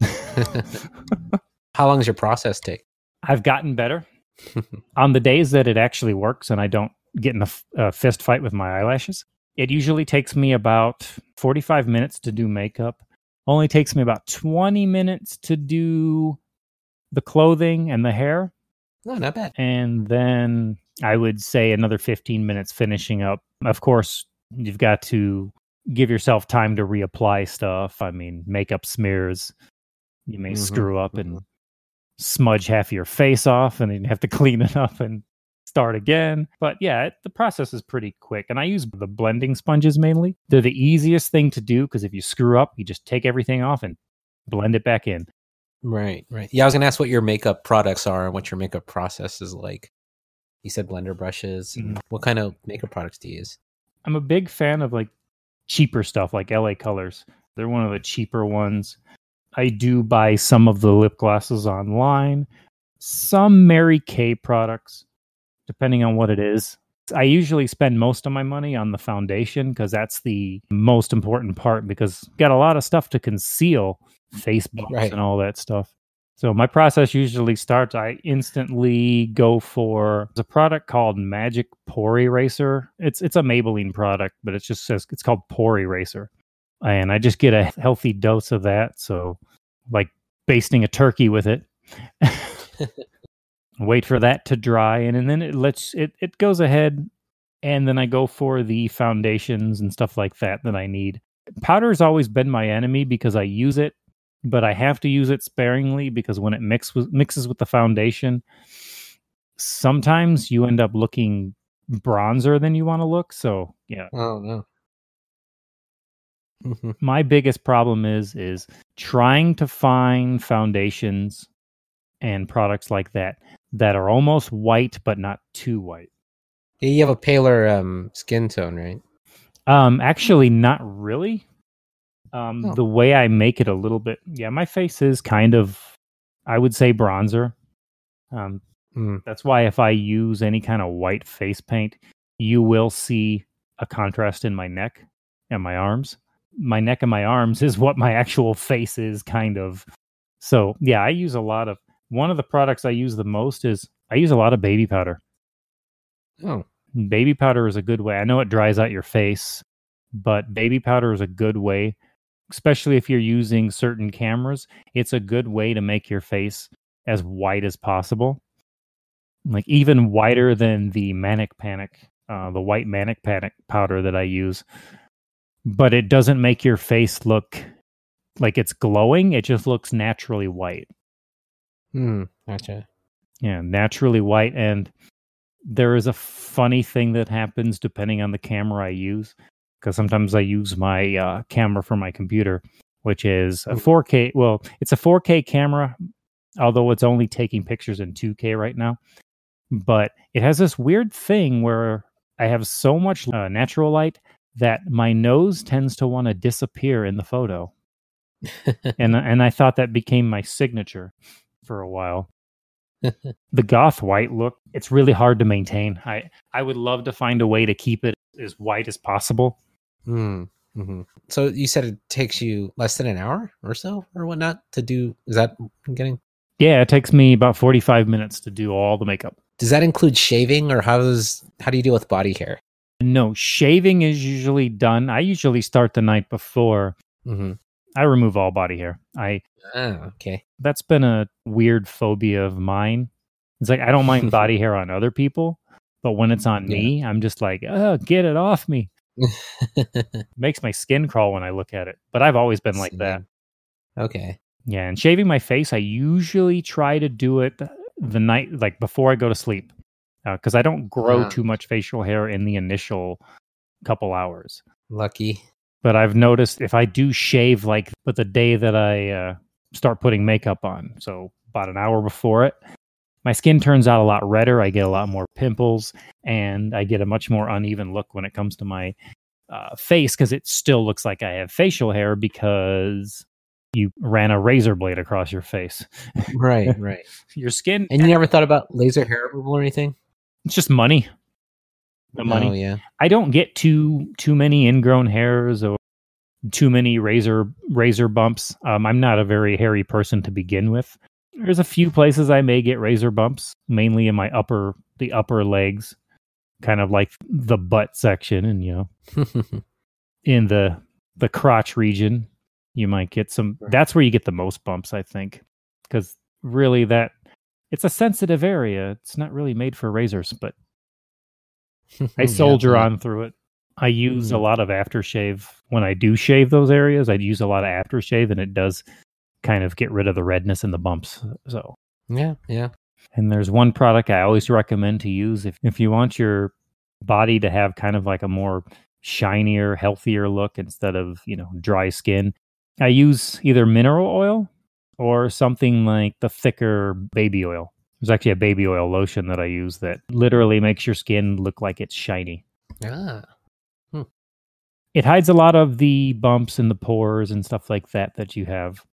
How long does your process take? I've gotten better on the days that it actually works and I don't get in a, fist fight with my eyelashes. It usually takes me about 45 minutes to do makeup. Only takes me about 20 minutes to do the clothing and the hair. No, not bad. And then I would say another 15 minutes finishing up. Of course, you've got to give yourself time to reapply stuff. I mean, makeup smears. You may Mhm, screw up and mhm. smudge half of your face off, and then you have to clean it up and start again. But yeah, it, the process is pretty quick. And I use the blending sponges mainly. They're the easiest thing to do because if you screw up, you just take everything off and blend it back in. Right, right. Yeah, I was gonna ask what your makeup products are and what your makeup process is like. You said blender brushes. and Mhm. What kind of makeup products do you use? I'm a big fan of like cheaper stuff like LA Colors. They're one of the cheaper ones. I do buy some of the lip glosses online, some Mary Kay products, depending on what it is. I usually spend most of my money on the foundation because that's the most important part because got a lot of stuff to conceal face bumps Right. and all that stuff. So my process usually starts. I instantly go for a product called Magic Pore Eraser. It's it's a Maybelline product, but it just says it's called Pore Eraser, and I just get a healthy dose of that. So, like basting a turkey with it. Wait for that to dry, and, and then it lets it it goes ahead, and then I go for the foundations and stuff like that that I need. Powder has always been my enemy because I use it but I have to use it sparingly because when it mix with, mixes with the foundation, sometimes you end up looking bronzer than you want to look. So yeah, Oh no. Mhm. my biggest problem is is trying to find foundations and products like that that are almost white but not too white. Yeah, you have a paler um, skin tone, right? Um, actually, not really. Um, Oh. the way I make it a little bit, yeah, my face is kind of, I would say bronzer. Um, Mm. that's why if I use any kind of white face paint, you will see a contrast in my neck and my arms. My neck and my arms is what my actual face is, kind of. So yeah, I use a lot of. One of the products I use the most is I use a lot of baby powder Oh, baby powder is a good way. I know it dries out your face, but baby powder is a good way, especially if you're using certain cameras. It's a good way to make your face as white as possible. Like even whiter than the Manic Panic, uh, the white Manic Panic powder that I use. But it doesn't make your face look like it's glowing. It just looks naturally white. hmm, gotcha. Yeah, naturally white. And there is a funny thing that happens depending on the camera I use. Because sometimes I use my uh, camera for my computer, which is a Mm. 4K. Well, it's a 4K camera, although it's only taking pictures in 2K right now. But it has this weird thing where I have so much uh, natural light that my nose tends to want to disappear in the photo. and and I thought that became my signature for a while. the goth white look, it's really hard to maintain. I I would love to find a way to keep it as white as possible. Hmm. hmm So you said it takes you less than an hour or so or whatnot to do. Is that getting? Yeah, it takes me about 45 minutes to do all the makeup. Does that include shaving, or how does how do you deal with body hair? No, shaving is usually done. I usually start the night before. Mm-hmm. I remove all body hair. I Ah, okay. that's been a weird phobia of mine. It's like I don't mind body hair on other people, but when it's on Yeah. me, I'm just like, oh, get it off me. makes my skin crawl when I look at it. But I've always been like that. Okay. Yeah, and shaving my face, I usually try to do it the night, like before I go to sleep, because I don't grow Ah. too much facial hair in the initial couple hours. Lucky. But I've noticed if I do shave, like, but the day that I uh, start putting makeup on, so about an hour before it, my skin turns out a lot redder. I get a lot more pimples, and I get a much more uneven look when it comes to my uh, face because it still looks like I have facial hair because you ran a razor blade across your face. Right. Right. Your skin, And you never thought about laser hair removal or anything? it's just money. The money. Oh yeah. I don't get too too many ingrown hairs or too many razor razor bumps. Um, I'm not a very hairy person to begin with. There's a few places I may get razor bumps, mainly in my upper the upper legs, kind of like the butt section, and you know in the the crotch region, you might get some. That's where you get the most bumps, I think, because really that it's a sensitive area. It's not really made for razors, but I soldier yeah. on through it. I use a Mhm. lot of aftershave when I do shave those areas. I use a lot of aftershave, and it does kind of get rid of the redness and the bumps. So, Yeah. Yeah. and there's one product I always recommend to use if if you want your body to have kind of like a more shinier, healthier look instead of you know dry skin. I use either mineral oil or something like the thicker baby oil. There's actually a baby oil lotion that I use that literally makes your skin look like it's shiny. Ah. it hides a lot of the bumps and the pores and stuff like that that you have.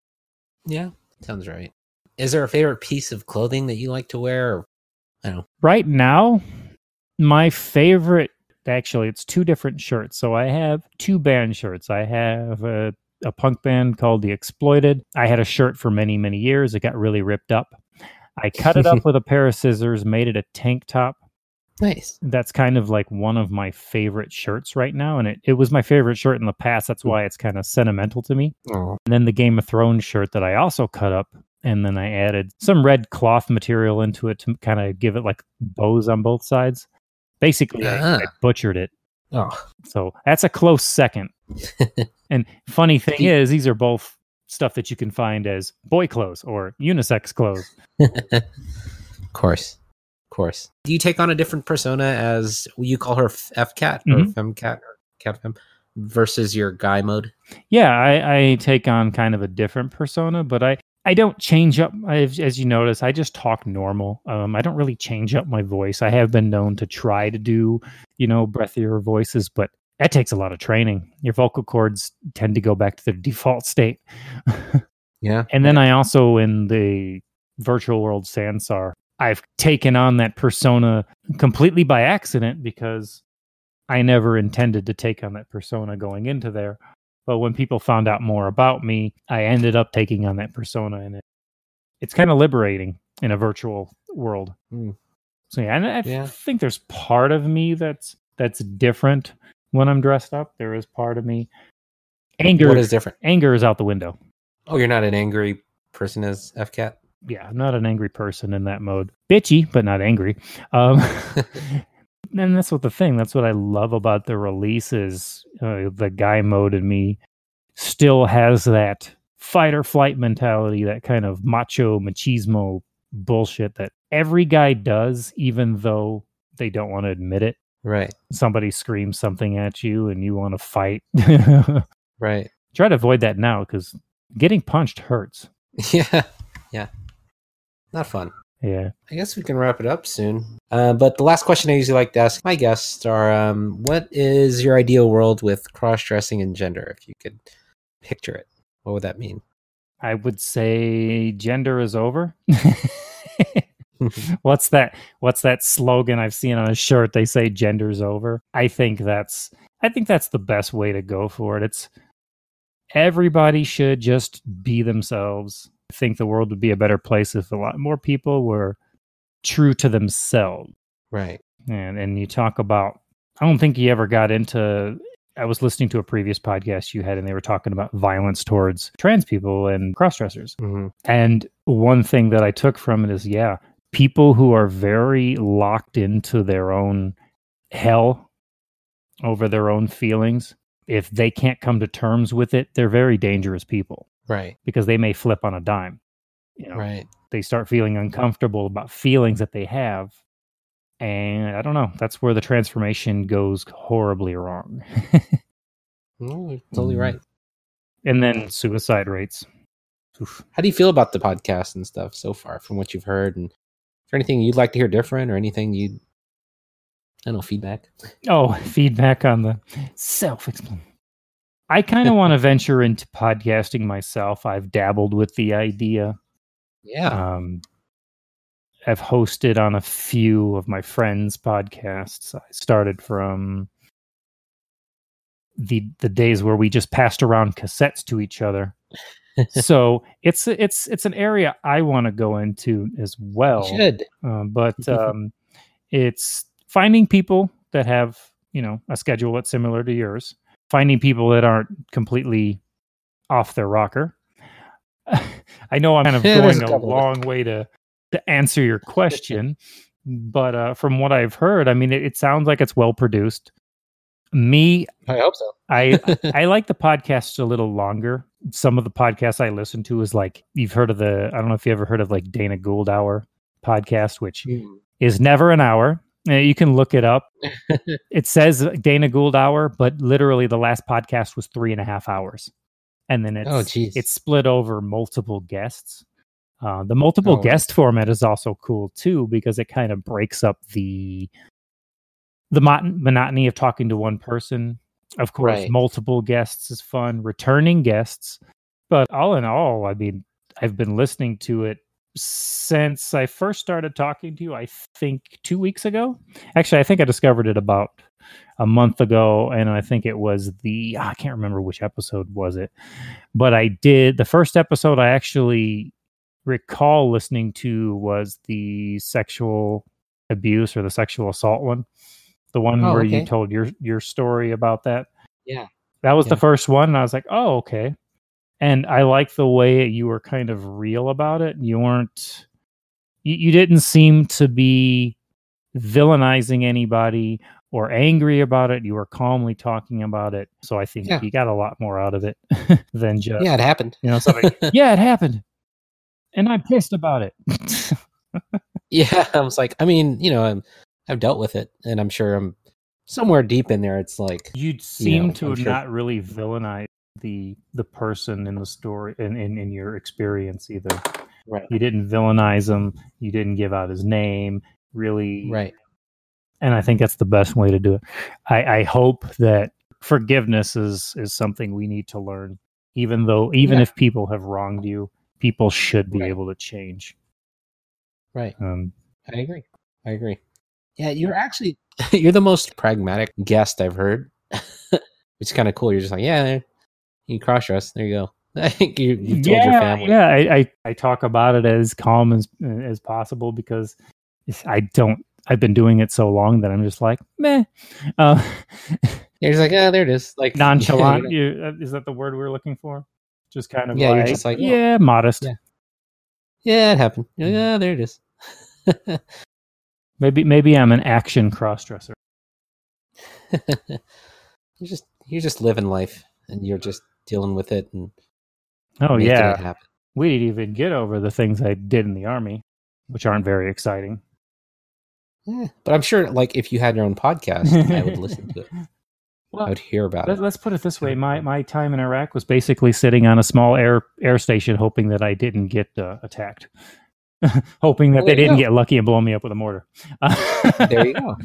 Yeah. Sounds right. Is there a favorite piece of clothing that you like to wear? Or, I don't know. Right now, my favorite actually it's two different shirts. So I have two band shirts. I have a, a punk band called The Exploited. I had a shirt for many, many years. It got really ripped up. I cut it up with a pair of scissors, made it a tank top. Nice. That's kind of like one of my favorite shirts right now. And it, it was my favorite shirt in the past. That's why it's kind of sentimental to me. Oh. And then the Game of Thrones shirt that I also cut up. And then I added some red cloth material into it to kind of give it like bows on both sides. Basically, I, I butchered it. Oh. So that's a close second. and funny thing is, these are both stuff that you can find as boy clothes or unisex clothes. of course. Of course. Do you take on a different persona as you call her FKat or Mhm. fem cat or cat fem versus your guy mode? Yeah, I, I take on kind of a different persona, but I I don't change up, as as you notice. I just talk normal. Um, I don't really change up my voice. I have been known to try to do, you know, breathier voices, but that takes a lot of training. Your vocal cords tend to go back to their default state. Yeah. And then I also in the virtual world Sansar, I've taken on that persona completely by accident because I never intended to take on that persona going into there. But when people found out more about me, I ended up taking on that persona and it it's kind of liberating in a virtual world. Hmm. So yeah, and I Yeah. think there's part of me that's that's different when I'm dressed up. There is part of me. Anger What is different? anger is out the window. Oh, you're not an angry person as FKat? Yeah, I'm not an angry person in that mode. Bitchy, but not angry. Um, and that's what the thing. That's what I love about the releases. uh, the guy mode in me still has that fight or flight mentality, that kind of macho machismo bullshit that every guy does, even though they don't want to admit it. Right. Somebody screams something at you and you want to fight. Right. Try to avoid that now because getting punched hurts. Yeah. Yeah. Not fun. Yeah. I guess we can wrap it up soon. Uh, but the last question I usually like to ask my guests are um, what is your ideal world with cross dressing and gender? If you could picture it, what would that mean? I would say gender is over. what's that what's that slogan I've seen on a shirt? They say gender's over. I think that's I think that's the best way to go for it. It's everybody should just be themselves. Think the world would be a better place if a lot more people were true to themselves. Right. And and you talk about I don't think you ever got into I was listening to a previous podcast you had and they were talking about violence towards trans people and crossdressers. hmm And one thing that I took from it is yeah, people who are very locked into their own hell over their own feelings, if they can't come to terms with it, they're very dangerous people Right. because they may flip on a dime. You know, Right. they start feeling uncomfortable about feelings that they have. And I don't know, that's where the transformation goes horribly wrong. No, totally right. Mm-hmm. and then suicide rates. Oof. How do you feel about the podcast and stuff so far from what you've heard? And is there anything you'd like to hear different or anything you'd, I don't know, feedback? Oh, feedback on the self explanation. I kind of want to venture into podcasting myself. I've dabbled with the idea. Yeah. Um, I've hosted on a few of my friends' podcasts. I started from the the days where we just passed around cassettes to each other. so it's it's it's an area I want to go into as well. you should. Um, but um, it's finding people that have you know a schedule that's similar to yours finding people that aren't completely off their rocker i know i'm kind of Yeah, going a a long way to to answer your question but uh, from what i've heard i mean it, it sounds like it's well produced me I hope so. i i like the podcasts a little longer some of the podcasts i listen to is like you've heard of the i don't know if you ever heard of like dana gould hour podcast which Mm. is never an hour. Uh, You can look it up. it says Dana Gould hour, but literally the last podcast was three and a half hours, and then it's Oh, it's split over multiple guests. Uh, the multiple Oh. guest format is also cool too because it kind of breaks up the the mon- monotony of talking to one person. Of course, Right. multiple guests is fun. Returning guests, but all in all, I mean, I've been listening to it since I first started talking to you. I think two weeks ago. Actually, I think I discovered it about a month ago, and I think it was the ah, I can't remember which episode was it, but I did the first episode. I actually recall listening to was the sexual abuse or the sexual assault one, the one Oh, where you told your your story about that. Yeah. That was the first one, and I was like, oh okay. And I like the way you were kind of real about it. You weren't, you, you didn't seem to be villainizing anybody or angry about it. You were calmly talking about it. So I think Yeah. you got a lot more out of it than just, Yeah, it happened. you know, somebody, yeah, it happened. And I'm pissed about it. Yeah, I was like, I mean, you know, I'm, I've dealt with it, and I'm sure I'm somewhere deep in there. It's like, you'd seem know, to I'm have sure- not really villainized the the person in the story in, in, in your experience either. Right. You didn't villainize him. You didn't give out his name. Really, Right. and I think that's the best way to do it. I, I hope that forgiveness is is something we need to learn. Even though, even Yeah. if people have wronged you, people should be Right. able to change. Right. Um, I agree. I agree. Yeah, you're actually you're the most pragmatic guest I've heard. Which is kind of cool. You're just like, yeah, you cross dress. There you go. I think you you told yeah, your family. yeah. I, I I talk about it as calm as as possible because I don't. I've been doing it so long that I'm just like meh. Uh, You're just like, ah, there it is. Like nonchalant. you know, you, uh, is that the word we're looking for? Just kind of Yeah, like, you're just like, oh. yeah, modest. Yeah. yeah, it happened. Yeah, there it is. Maybe maybe I'm an action crossdresser. you're just you're just living life, and you're just dealing with it and Oh yeah, we didn't even get over the things I did in the army, which aren't very exciting. Yeah, but I'm sure, like, if you had your own podcast, I would listen to it. I would hear about Let, it. let's put it this way: my my time in Iraq was basically sitting on a small air air station, hoping that I didn't get uh, attacked, hoping that Well, they didn't go. get lucky and blow me up with a mortar. There you go.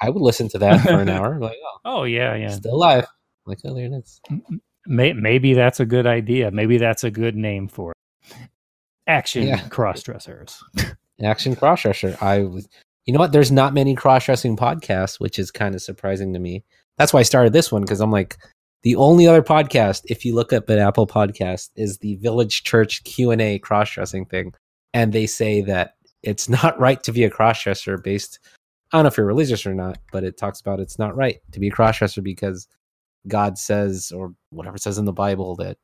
I would listen to that for an hour. Like, oh, Oh yeah, yeah. still alive. Like, oh, there it is. Mm, mm. May, maybe that's a good idea. Maybe that's a good name for it. Action Yeah. cross dressers. Action crossdresser. I was, you know what? There's not many cross dressing podcasts, which is kind of surprising to me. That's why I started this one because I'm like, the only other podcast, if you look up at Apple Podcast, is the Village Church Q and A cross dressing thing, and they say that it's not right to be a cross dresser based. I don't know if you're religious or not, but it talks about it's not right to be a cross dresser because God says, or whatever it says in the Bible, that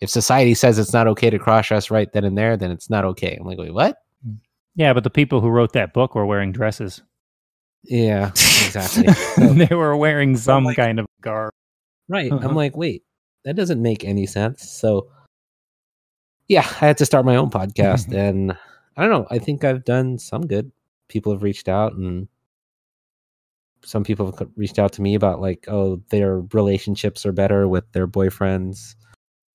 if society says it's not okay to cross dress right then and there, then it's not okay. I'm like, wait, what? Yeah, but the people who wrote that book were wearing dresses. Yeah, exactly. So- they were wearing some like- kind of garb. right. Uh-huh. I'm like, wait, that doesn't make any sense. So, yeah, I had to start my own podcast, and I don't know. I think I've done some good. People have reached out, and some people have reached out to me about like, oh, their relationships are better with their boyfriends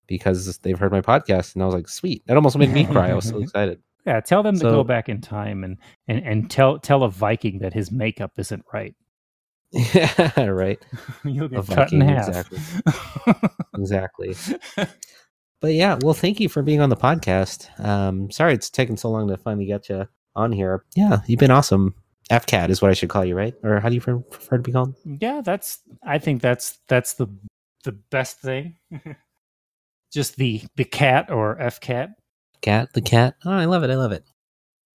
because they've heard my podcast, and I was like, sweet. That almost made me cry. I was so excited. Yeah, tell them to go back in time and, and, and tell tell a Viking that his makeup isn't right. yeah, right. You'll A get cut in half. exactly. Exactly. but yeah, well, thank you for being on the podcast. Um, sorry it's taken so long to finally get you on here. Yeah, you've been awesome. FKat is what I should call you, right? Or how do you prefer to be called? yeah, that's I think that's that's the the best thing. Just the the cat or FKat. Cat, the cat. Oh, I love it. I love it.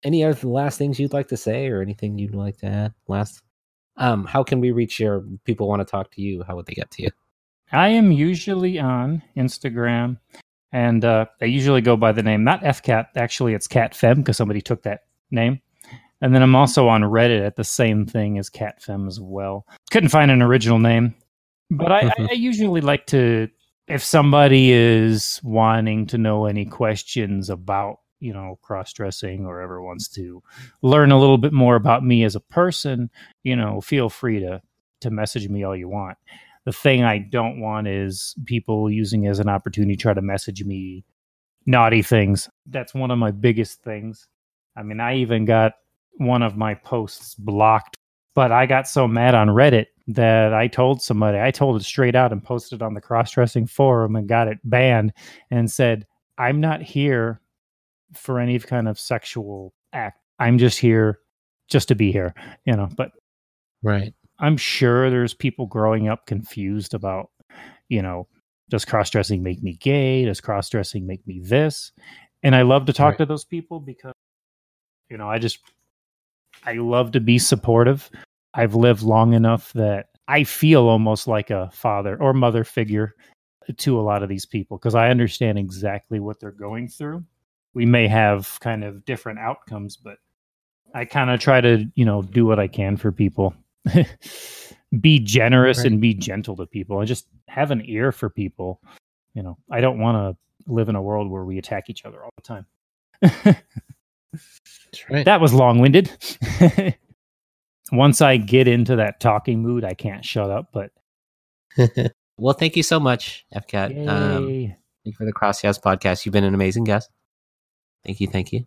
Any other last things you'd like to say, or anything you'd like to add? Last, um, how can we reach your people? Want to talk to you? How would they get to you? I am usually on Instagram, and uh, I usually go by the name not FKat. Actually, it's Cat Fem because somebody took that name. And then I'm also on Reddit at the same thing as Cat Fem as well. Couldn't find an original name, but I, I, I usually like to if somebody is wanting to know any questions about you know cross dressing or ever wants to learn a little bit more about me as a person, you know, feel free to to message me all you want the thing I don't want is people using it as an opportunity to try to message me naughty things. That's one of my biggest things. I mean, I even got one of my posts blocked, but I got so mad on Reddit that I told somebody, I told it straight out and posted on the cross dressing forum and got it banned and said, I'm not here for any kind of sexual act. I'm just here just to be here, you know, but Right. I'm sure there's people growing up confused about, you know, does cross dressing make me gay? Does cross dressing make me this? And I love to talk Right. to those people because, you know, I just, I love to be supportive. I've lived long enough that I feel almost like a father or mother figure to a lot of these people because I understand exactly what they're going through. We may have kind of different outcomes, but I kind of try to, you know, do what I can for people. be generous Right. and be gentle to people and just have an ear for people. You know, I don't want to live in a world where we attack each other all the time. Right. that was long winded. Once I get into that talking mood, I can't shut up. But Well, thank you so much, FKat. Um, thank you for the Cross Yaas podcast. You've been an amazing guest. Thank you. Thank you.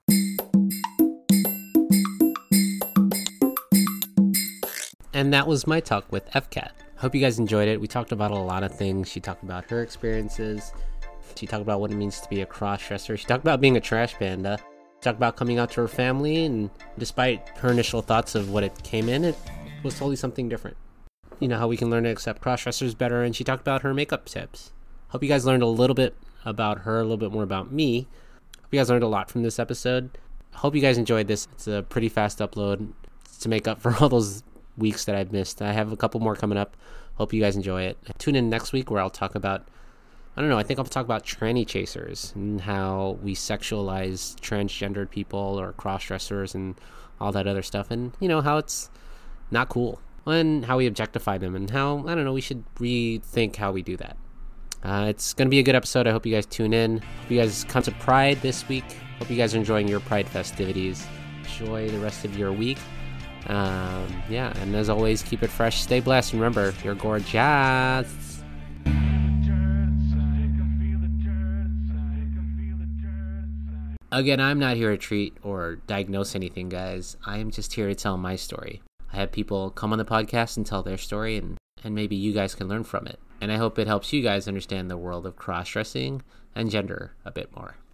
And that was my talk with FKat. Hope you guys enjoyed it. We talked about a lot of things. She talked about her experiences. She talked about what it means to be a cross dresser. She talked about being a trash panda. Talked about coming out to her family, and despite her initial thoughts of what it came in, it was totally something different. You know how we can learn to accept crossdressers better, and she talked about her makeup tips. Hope you guys learned a little bit about her, a little bit more about me. Hope you guys learned a lot from this episode. Hope you guys enjoyed this. It's a pretty fast upload to make up for all those weeks that I've missed. I have a couple more coming up. Hope you guys enjoy it. Tune in next week where I'll talk about I don't know, I think I'll talk about tranny chasers and how we sexualize transgendered people or cross dressers and all that other stuff and you know how it's not cool. And how we objectify them and how I don't know, we should rethink how we do that. Uh, it's going to be a good episode. I hope you guys tune in. Hope you guys come to Pride this week. Hope you guys are enjoying your Pride festivities. Enjoy the rest of your week. Um, yeah, and as always, keep it fresh, stay blessed, and remember, you're gorgeous. Again, I'm not here to treat or diagnose anything, guys. I am just here to tell my story. I have people come on the podcast and tell their story, and, and maybe you guys can learn from it. And I hope it helps you guys understand the world of cross dressing and gender a bit more.